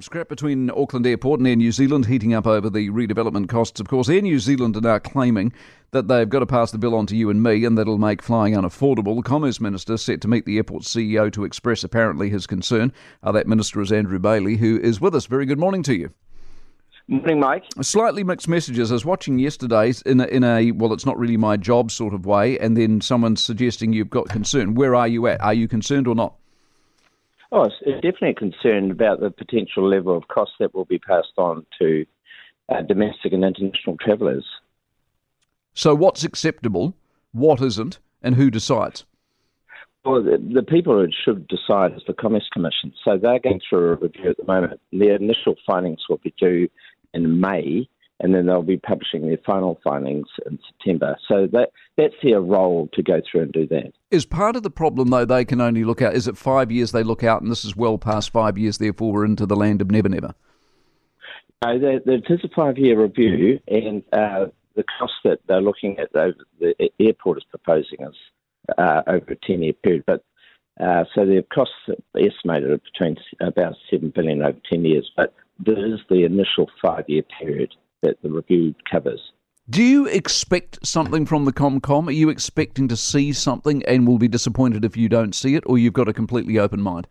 Scrap between Auckland Airport and Air New Zealand heating up over the redevelopment costs. Of course, Air New Zealand are now claiming that they've got to pass the bill on to you and me and that'll make flying unaffordable. The Commerce Minister set to meet the airport CEO to express apparently his concern. Uh, that minister is Andrew Bayly, who is with us. Very good morning to you. Morning, Mike. Slightly mixed messages. I was watching yesterday in a, in a, well, it's not really my job sort of way, and then someone's suggesting you've got concern. Where are you at? Are you concerned or not? Oh, it's definitely concerned about the potential level of cost that will be passed on to uh, domestic and international travellers. So, what's acceptable, what isn't, and who decides? Well, the, the people who should decide is the Commerce Commission. So, they're going through a review at the moment. Their initial findings will be due in May, and then they'll be publishing their final findings in September. So that that's their role to go through and do that. Is part of the problem though they can only look out? Is it five years they look out, and this is well past five years? Therefore, we're into the land of never, never. No, it is a five-year review, and uh, the cost that they're looking at, the airport is proposing, is uh, over a ten-year period. But uh, so the costs estimated between about seven billion over ten years. But there is the initial five-year period that the review covers. Do you expect something from the ComCom? Are you expecting to see something and will be disappointed if you don't see it, or you've got a completely open mind?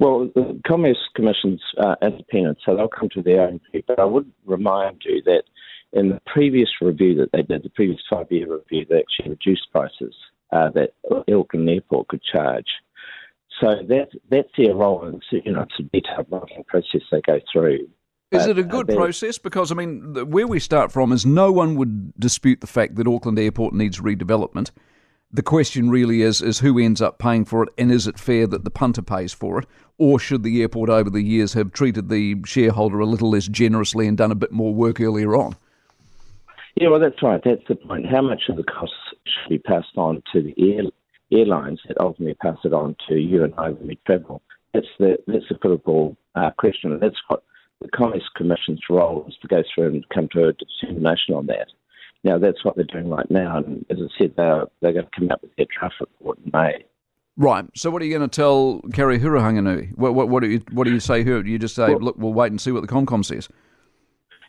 Well, the Commerce Commission's uh, independent, so they'll come to their own view. But I would remind you that in the previous review that they did, the previous five-year review, they actually reduced prices uh, that Auckland Airport could charge. So that that's their role, and you know, it's a detailed modelling process they go through. Is it a good process? Because, I mean, where we start from is no one would dispute the fact that Auckland Airport needs redevelopment. The question really is, is who ends up paying for it and is it fair that the punter pays for it? Or should the airport over the years have treated the shareholder a little less generously and done a bit more work earlier on? Yeah, well, that's right. That's the point. How much of the costs should be passed on to the air, airlines that ultimately pass it on to you and I when we travel? That's the that's the critical uh, question, and that's what the Commerce Commission's role is to go through and come to a determination on that. Now, that's what they're doing right now, and as I said, they're, they're going to come up with their draft report in May. Right. So, what are you going to tell Carrie Hurihanganui? What, what, what, do you what do you say her? You just say, well, look, we'll wait and see what the ComCom says.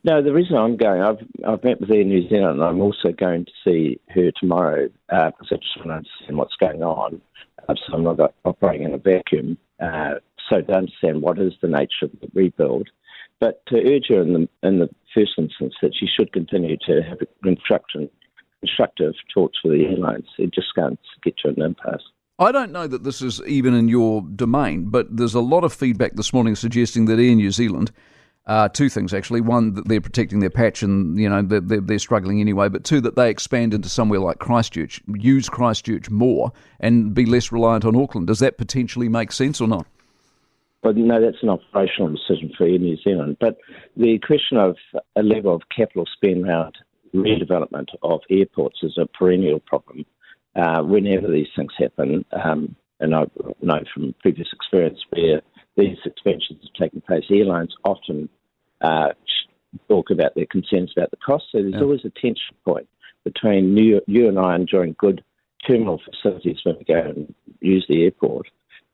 No, the reason I'm going, I've I've met with her in New Zealand, and I'm also going to see her tomorrow uh, because I just want to understand what's going on. Uh, so I'm not operating in a vacuum. Uh, so to understand what is the nature of the rebuild, but to urge her in the, in the first instance that she should continue to have constructive talks with the airlines. It just can't get to an impasse. I don't know that this is even in your domain, but there's a lot of feedback this morning suggesting that Air New Zealand, uh, two things actually. One, that they're protecting their patch and, you know, they're, they're, they're, struggling anyway. But two, that they expand into somewhere like Christchurch, use Christchurch more and be less reliant on Auckland. Does that potentially make sense or not? But no, that's an operational decision for Air New Zealand. But the question of a level of capital spend around redevelopment of airports is a perennial problem. Uh, whenever these things happen, um, and I know from previous experience where these expansions have taken place, airlines often uh, talk about their concerns about the cost. So there's yeah. always a tension point between you, you and I enjoying good terminal facilities when we go and use the airport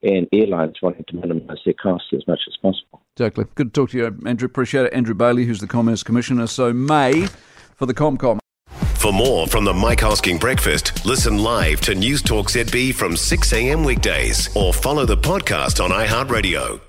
and airlines wanting to minimise their costs as much as possible. Exactly. Good to talk to you, Andrew. Appreciate it. Andrew Bayly, who's the Commerce Commissioner. So, May for the ComCom. For more from the Mike Hosking Breakfast, listen live to News Talk ZB from 6 a.m. weekdays or follow the podcast on iHeartRadio.